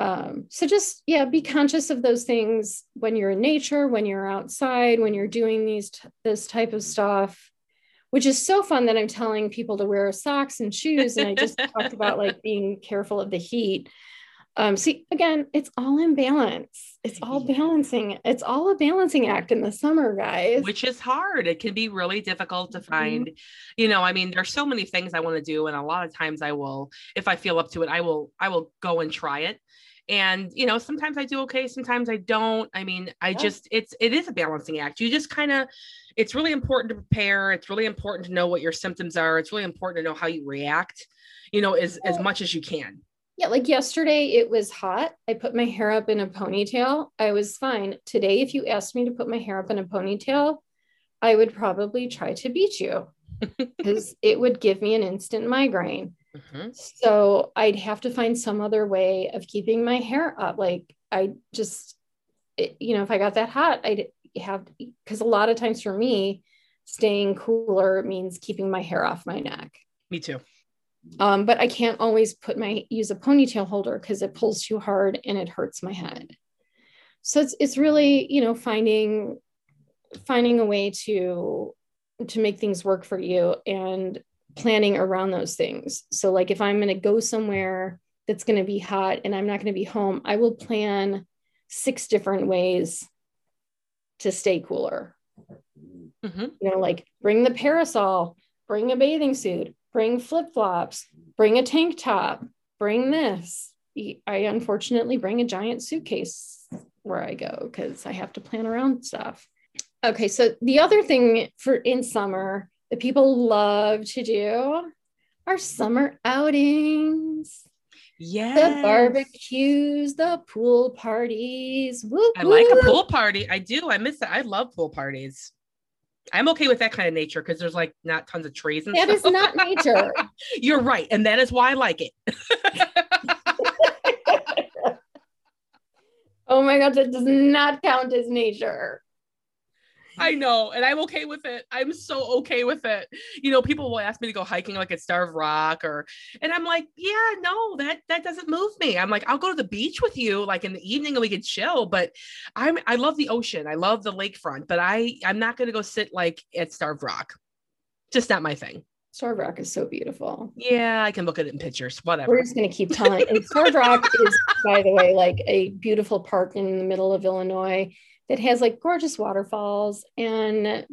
um, so just yeah be conscious of those things when you're in nature when you're outside when you're doing these t- this type of stuff which is so fun that i'm telling people to wear socks and shoes and i just talked about like being careful of the heat Um, see, again, it's all in balance. It's all balancing. It's all a balancing act in the summer, guys. which is hard. It can be really difficult to Mhm. find. You know, I mean, there's so many things I want to do, and a lot of times I will, if I feel up to it, I will, I will go and try it. And you know, sometimes I do okay, sometimes I don't. I mean, I Yeah. just, it's, it is a balancing act. You just kind of, it's really important to prepare. It's really important to know what your symptoms are. It's really important to know how you react. You know, as as much as you can. Yeah, like yesterday it was hot. I put my hair up in a ponytail. I was fine. Today, if you asked me to put my hair up in a ponytail, I would probably try to beat you because it would give me an instant migraine. Mhm. So I'd have to find some other way of keeping my hair up. Like I just, it, you know, if I got that hot, I'd have, because a lot of times for me, staying cooler means keeping my hair off my neck. Me too. Um, but I can't always put my use a ponytail holder because it pulls too hard and it hurts my head. So it's it's really you know finding finding a way to to make things work for you and planning around those things. So like if I'm going to go somewhere that's going to be hot and I'm not going to be home, I will plan six different ways to stay cooler Mhm. you know, like bring the parasol, bring a bathing suit, bring flip flops, bring a tank top, bring this. I unfortunately bring a giant suitcase where I go because I have to plan around stuff. Okay, so the other thing for in summer that people love to do are summer outings, Yeah. the barbecues, the pool parties. Whoop, I like a pool party. I do. I miss that. I love pool parties. I'm okay with that kind of nature because there's like not tons of trees and That stuff. is not nature. You're right, and that is why I like it. Oh my god, that does not count as nature. I know, and I'm okay with it. I'm so okay with it. You know, people will ask me to go hiking like at Starved Rock or and I'm like, yeah, no, that that doesn't move me. I'm like, I'll go to the beach with you like in the evening and we can chill, but I'm I love the ocean. I love the lakefront, but I I'm not going to go sit like at Starved Rock. Just not my thing. Starved Rock is so beautiful. Yeah, I can look at it in pictures, whatever. We're just going to keep telling. And Starved Rock is, by the way, like a beautiful park in the middle of Illinois that has like gorgeous waterfalls and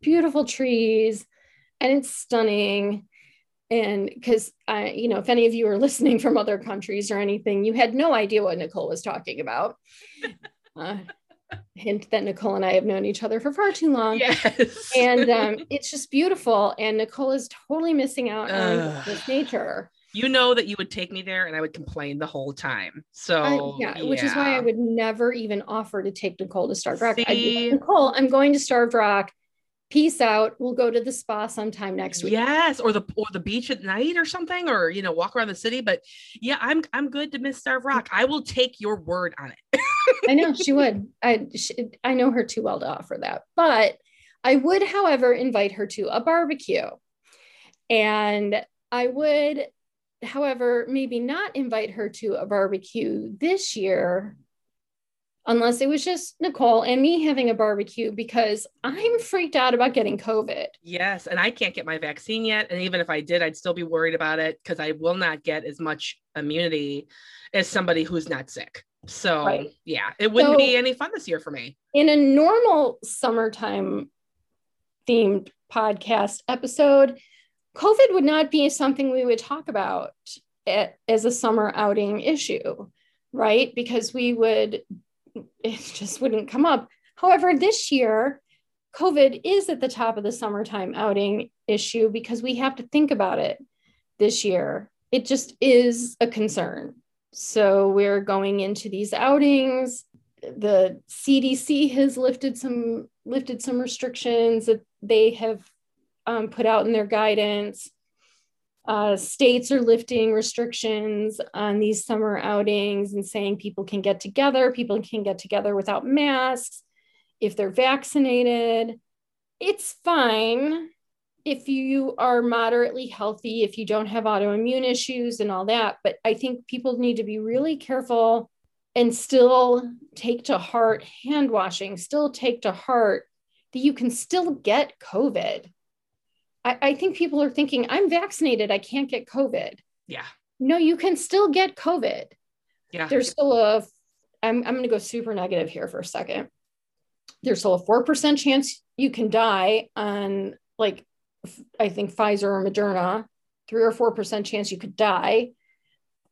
beautiful trees, and it's stunning. And because I, you know, if any of you are listening from other countries or anything, you had no idea what Nicole was talking about. Uh, hint that Nicole and I have known each other for far too long. Yes. and um, it's just beautiful. And Nicole is totally missing out on this nature. You know that you would take me there and I would complain the whole time. So I- yeah, which is why I would never even offer to take Nicole to Starved Rock. I'd be like, Nicole, I'm going to Starved Rock. Peace out. We'll go to the spa sometime next week. Yes, or the or the beach at night or something, or you know, walk around the city. But yeah, I'm I'm good to Miss Starved Rock. I will take your word on it. I know she would. I she, I know her too well to offer that. But I would, however, invite her to a barbecue. And I would, however, maybe not invite her to a barbecue this year unless it was just Nicole and me having a barbecue because I'm freaked out about getting COVID. Yes, and I can't get my vaccine yet, and even if I did, I'd still be worried about it because I will not get as much immunity as somebody who's not sick. So Right. yeah, it wouldn't So- be any fun this year for me. in a normal summertime themed podcast episode, COVID would not be something we would talk about as a summer outing issue, right? Because we would, it just wouldn't come up. However, this year, COVID is at the top of the summertime outing issue because we have to think about it this year. It just is a concern. So we're going into these outings the CDC has lifted some lifted some restrictions that they have um, put out in their guidance. Uh, states are lifting restrictions on these summer outings and saying people can get together. People can get together without masks if they're vaccinated. It's fine if you are moderately healthy, if you don't have autoimmune issues and all that. But I think people need to be really careful and still take to heart hand washing, still take to heart that you can still get COVID. I, I think people are thinking, I'm vaccinated, I can't get COVID. Yeah, No, you can still get COVID. Yeah. There's still a, I'm, I'm going to go super negative here for a second. There's still a 4% chance you can die on like, I think Pfizer or Moderna, three or 4% chance you could die.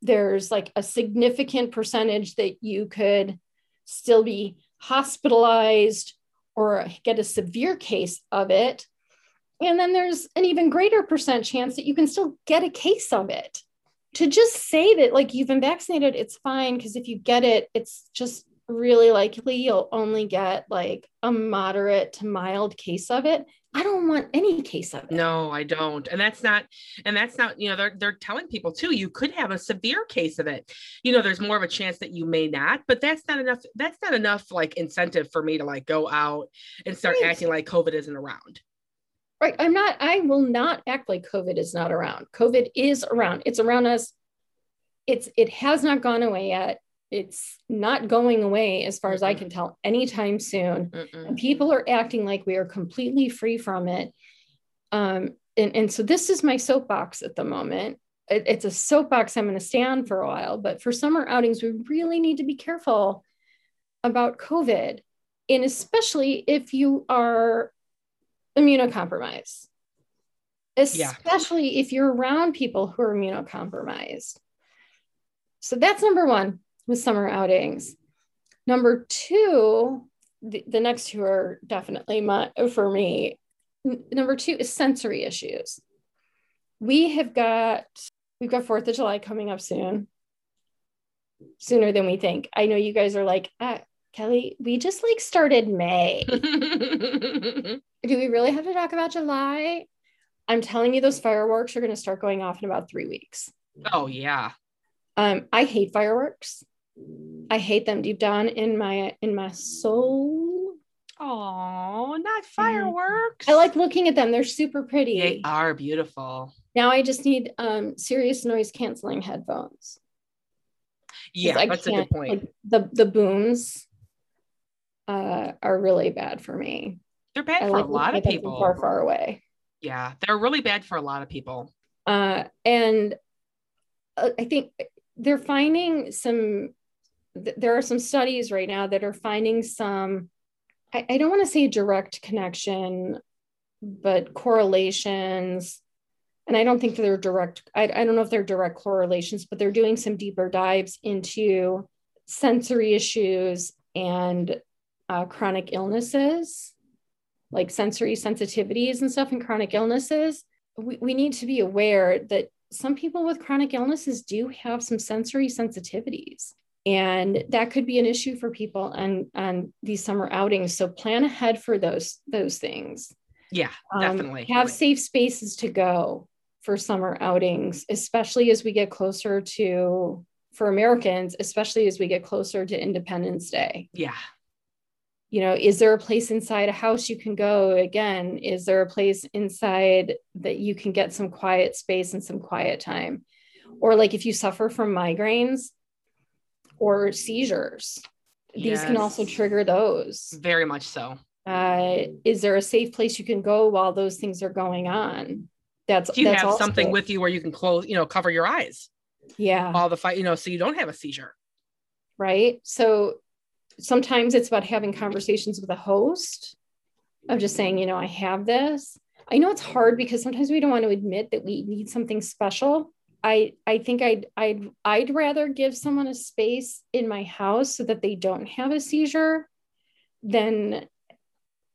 There's like a significant percentage that you could still be hospitalized or get a severe case of it. And then there's an even greater percent chance that you can still get a case of it. To just say that, like, you've been vaccinated, it's fine. Because if you get it, it's just really likely you'll only get like a moderate to mild case of it. I don't want any case of it. No, I don't. And that's not, and that's not, you know, they're they're telling people too, you could have a severe case of it. You know, there's more of a chance that you may not, but that's not enough, that's not enough like incentive for me to like go out and start right. acting like COVID isn't around. Right. I'm not, I will not act like COVID is not around. COVID is around. It's around us. It's it has not gone away yet it's not going away as far as I can tell anytime soon. People are acting like we are completely free from it. Um, and, and so this is my soapbox at the moment. It, it's a soapbox I'm going to stand for a while, but for summer outings, we really need to be careful about COVID. And especially if you are immunocompromised, especially yeah. if you're around people who are immunocompromised. So that's number one with summer outings. Number two, the, the next two are definitely my, for me. N- number two is sensory issues. We have got we've got Fourth of July coming up soon, sooner than we think. I know you guys are like, ah, Kelly, we just like started May. Do we really have to talk about July? I'm telling you, those fireworks are going to start going off in about three weeks. Oh yeah. Um, I hate fireworks. I hate them deep down in my in my soul. Oh, not fireworks. I like looking at them. They're super pretty. They are beautiful. Now I just need um serious noise canceling headphones. Yeah, that's a good point. Like, the the booms uh are really bad for me. They're bad I for like a lot of people. Far, far away. Yeah, they're really bad for a lot of people. Uh, and uh, I think they're finding some there are some studies right now that are finding some I, I don't want to say direct connection but correlations and i don't think they're direct I, I don't know if they're direct correlations but they're doing some deeper dives into sensory issues and uh, chronic illnesses like sensory sensitivities and stuff and chronic illnesses we, we need to be aware that some people with chronic illnesses do have some sensory sensitivities. And that could be an issue for people on on these summer outings. So plan ahead for those those things. Yeah um, definitely. um, have safe spaces to go for summer outings especially as we get closer to for americans especially as we get closer to independence day. Yeah you know is there a place inside a house you can go? Again is there a place inside that you can get some quiet space and some quiet time? Or like if you suffer from migraines or seizures these yes. can also trigger those. Very much so. Uh, is there a safe place you can go while those things are going on? That's Do you that's have something with you where you can close you know cover your eyes. Yeah. All the fight you know so you don't have a seizure. Right? So sometimes it's about having conversations with a host of just saying, you know, I have this. I know it's hard because sometimes we don't want to admit that we need something special. I I think I'd I'd I'd rather give someone a space in my house so that they don't have a seizure than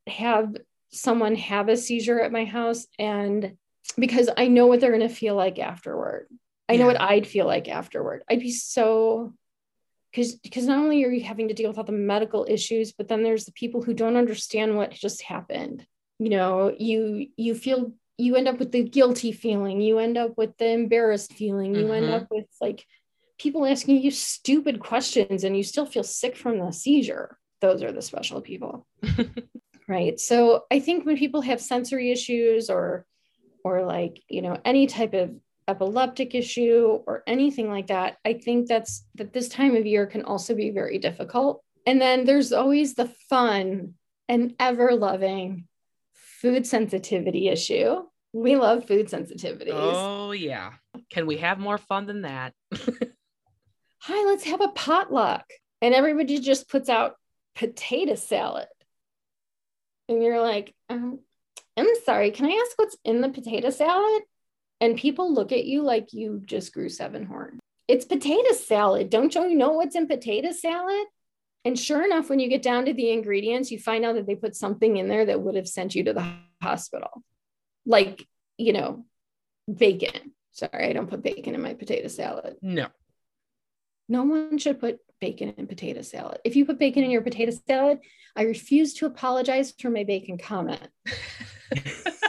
have someone have a seizure at my house and because I know what they're going to feel like afterward. I know what I'd feel like afterward. I'd be so because because not only are you having to deal with all the medical issues but then there's the people who don't understand what just happened. You know you you feel you end up with the guilty feeling you end up with the embarrassed feeling you mm-hmm. end up with like people asking you stupid questions and you still feel sick from the seizure. Those are the special people. Right. So i think when people have sensory issues or or like you know any type of epileptic issue or anything like that, I think that's that this time of year can also be very difficult. And then there's always the fun and ever loving food sensitivity issue. We love food sensitivities. Oh, yeah. Can we have more fun than that? hi, let's have a potluck. And everybody just puts out potato salad. And you're like, um, I'm sorry, can I ask what's in the potato salad? And people look at you like you just grew seven horn. It's potato salad. Don't you know what's in potato salad? And sure enough, when you get down to the ingredients, you find out that they put something in there that would have sent you to the hospital. Like, you know, bacon. Sorry, I don't put bacon in my potato salad. No. No one should put bacon in potato salad. If you put bacon in your potato salad, I refuse to apologize for my bacon comment.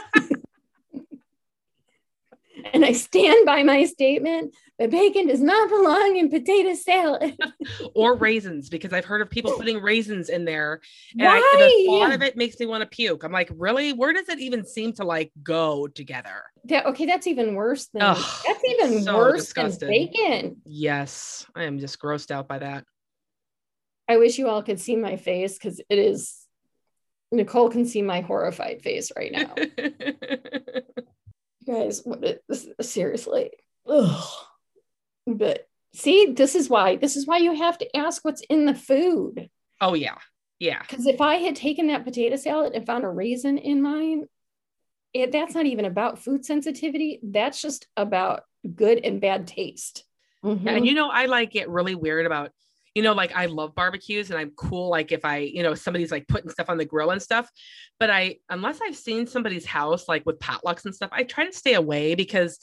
and I stand by my statement that bacon does not belong in potato salad or raisins because I've heard of people putting raisins in there and, I, and the thought of it makes me want to puke. I'm like, really? Where does it even seem to like go together? That, okay, that's even worse than Ugh, that's even so worse than bacon. Yes, I am just grossed out by that. I wish you all could see my face because it is Nicole can see my horrified face right now. guys, what is, seriously. Ugh. But see, this is why this is why you have to ask what's in the food. Oh yeah. Yeah. Because if I had taken that potato salad and found a raisin in mine, it, that's not even about food sensitivity. That's just about good and bad taste. Mm-hmm. And you know, I like get really weird about you know, like I love barbecues and I'm cool. Like if I, you know, somebody's like putting stuff on the grill and stuff, but I, unless I've seen somebody's house like with potlucks and stuff, I try to stay away because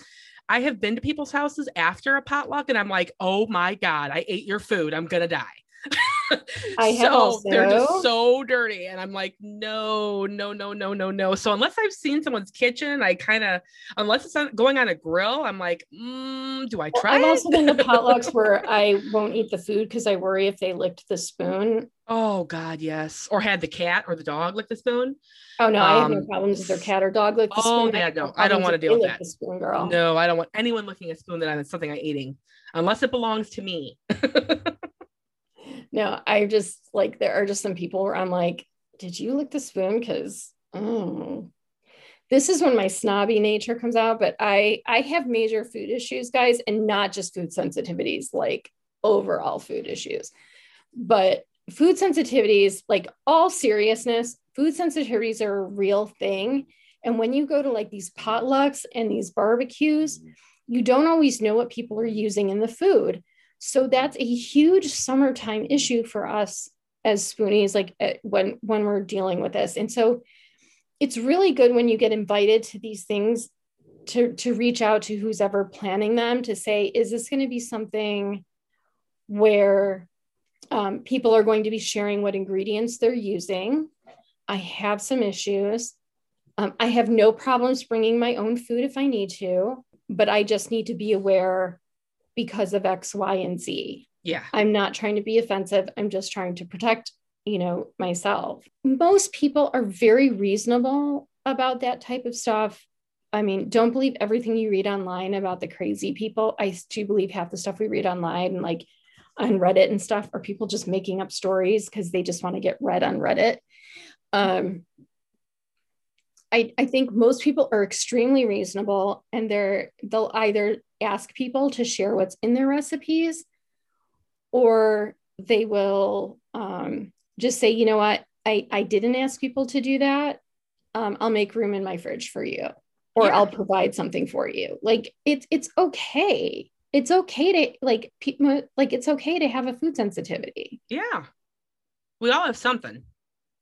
I have been to people's houses after a potluck and I'm like, oh my God, I ate your food. I'm going to die. I have so also. they're just so dirty, and I'm like, no, no, no, no, no, no. So unless I've seen someone's kitchen, I kind of, unless it's on, going on a grill, I'm like, mm, do I try? I've also been to potlucks where I won't eat the food because I worry if they licked the spoon. Oh God, yes. Or had the cat or the dog lick the spoon. Oh no, um, I have no um, problems with their cat or dog lick the oh, spoon. Oh yeah, no, I don't want to deal with that. Spoon, girl. No, I don't want anyone licking a spoon that I'm something I'm eating, unless it belongs to me. no, I just like there are just some people where I'm like, did you lick the spoon? Because oh, mm. this is when my snobby nature comes out. But I I have major food issues, guys, and not just food sensitivities, like overall food issues, but food sensitivities, like all seriousness, food sensitivities are a real thing. And when you go to like these potlucks and these barbecues, you don't always know what people are using in the food. So that's a huge summertime issue for us as spoonies, like uh, when when we're dealing with this. And so it's really good when you get invited to these things to to reach out to who's ever planning them to say, is this going to be something where um, people are going to be sharing what ingredients they're using? I have some issues. Um, I have no problems bringing my own food if I need to, but I just need to be aware because of X, Y, and Z. Yeah. I'm not trying to be offensive. I'm just trying to protect, you know, myself. Most people are very reasonable about that type of stuff. I mean, don't believe everything you read online about the crazy people. I do believe half the stuff we read online and like on Reddit and stuff are people just making up stories because they just want to get read on Reddit. Um, I, I think most people are extremely reasonable and they're they'll either ask people to share what's in their recipes or they will um, just say you know what? I, I didn't ask people to do that. Um, i'll make room in my fridge for you or yeah. i'll provide something for you. Like it's it's okay. It's okay to like people like it's okay to have a food sensitivity. Yeah. We all have something.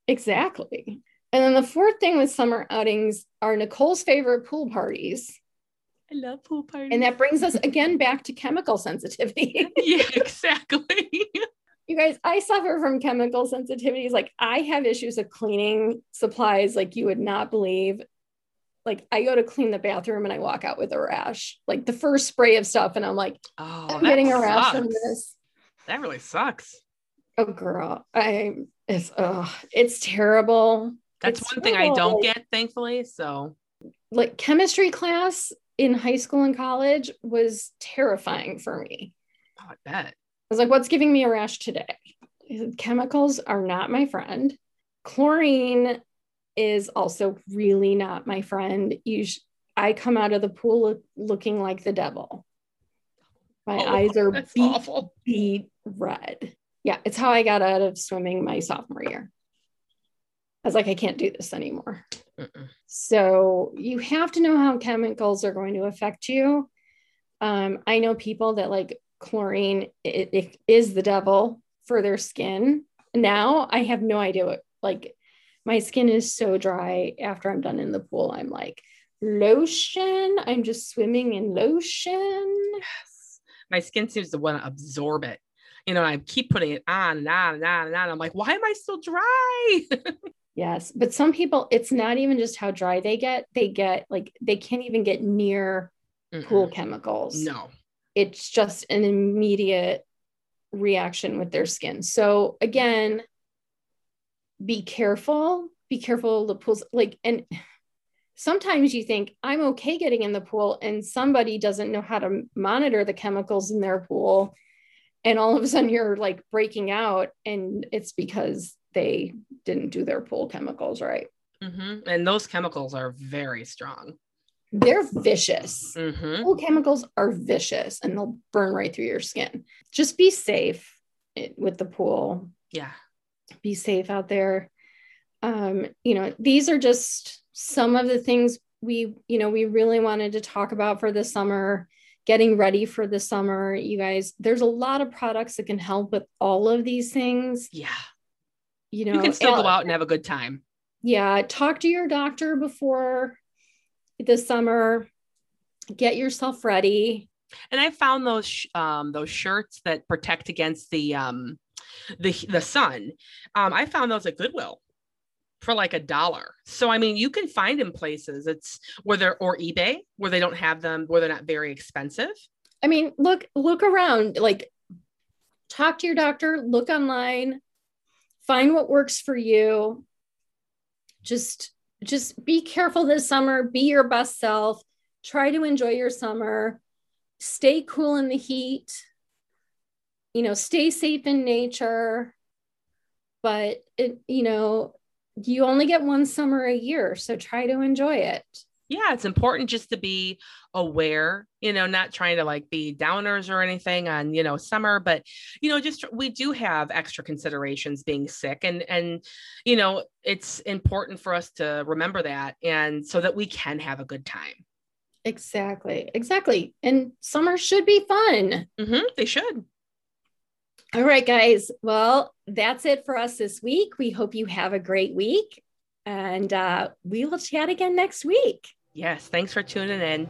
Exactly and then the fourth thing with summer outings are Nicole's favorite pool parties. I love pool parties. And that brings us again back to chemical sensitivity. yeah, exactly. you guys, I suffer from chemical sensitivities. Like I have issues of cleaning supplies like you would not believe. Like I go to clean the bathroom and I walk out with a rash. Like the first spray of stuff, and I'm like, oh, I'm getting a rash from this. That really sucks. Oh girl. I it's oh, it's terrible. That's it's one thing I don't get, thankfully. So, like chemistry class in high school and college was terrifying for me. Oh, I bet. I was like, what's giving me a rash today? Chemicals are not my friend. Chlorine is also really not my friend. You sh- I come out of the pool looking like the devil. My oh, eyes are beat, awful. beat red. Yeah, it's how I got out of swimming my sophomore year. I was like, I can't do this anymore. Mm-mm. So you have to know how chemicals are going to affect you. Um, I know people that like chlorine it, it is the devil for their skin. Now I have no idea what like my skin is so dry after I'm done in the pool. I'm like lotion. I'm just swimming in lotion. Yes. My skin seems to want to absorb it. You know, I keep putting it on and on and on and on. I'm like, why am I still dry? yes. But some people, it's not even just how dry they get. They get like, they can't even get near Mm-mm. pool chemicals. No. It's just an immediate reaction with their skin. So again, be careful. Be careful the pools like and sometimes you think I'm okay getting in the pool and somebody doesn't know how to monitor the chemicals in their pool and all of a sudden you're like breaking out and it's because they didn't do their pool chemicals right. Mm-hmm. And those chemicals are very strong they're vicious. Mm-hmm. chemicals are vicious and they'll burn right through your skin. Just be safe with the pool. Yeah. Be safe out there. Um, you know, these are just some of the things we, you know, we really wanted to talk about for the summer, getting ready for the summer. You guys, there's a lot of products that can help with all of these things. Yeah. You know, you can still go out and have a good time. Yeah. Talk to your doctor before the summer. Get yourself ready. And I found those um, those shirts that protect against the um, the the sun. Um, I found those at Goodwill for like a dollar. So I mean, you can find them places. It's where they're or eBay where they don't have them where they're not very expensive. I mean, look look around. Like, talk to your doctor. Look online. Find what works for you. Just just be careful this summer, be your best self, try to enjoy your summer, stay cool in the heat, you know, stay safe in nature. But it, you know, you only get one summer a year, so try to enjoy it yeah, it's important just to be aware, you know, not trying to like be downers or anything on, you know, summer, but you know, just we do have extra considerations being sick and and you know, it's important for us to remember that and so that we can have a good time. Exactly. Exactly. And summer should be fun. Mm-hmm, they should. All right, guys. Well, that's it for us this week. We hope you have a great week and uh, we will chat again next week. Yes. Thanks for tuning in.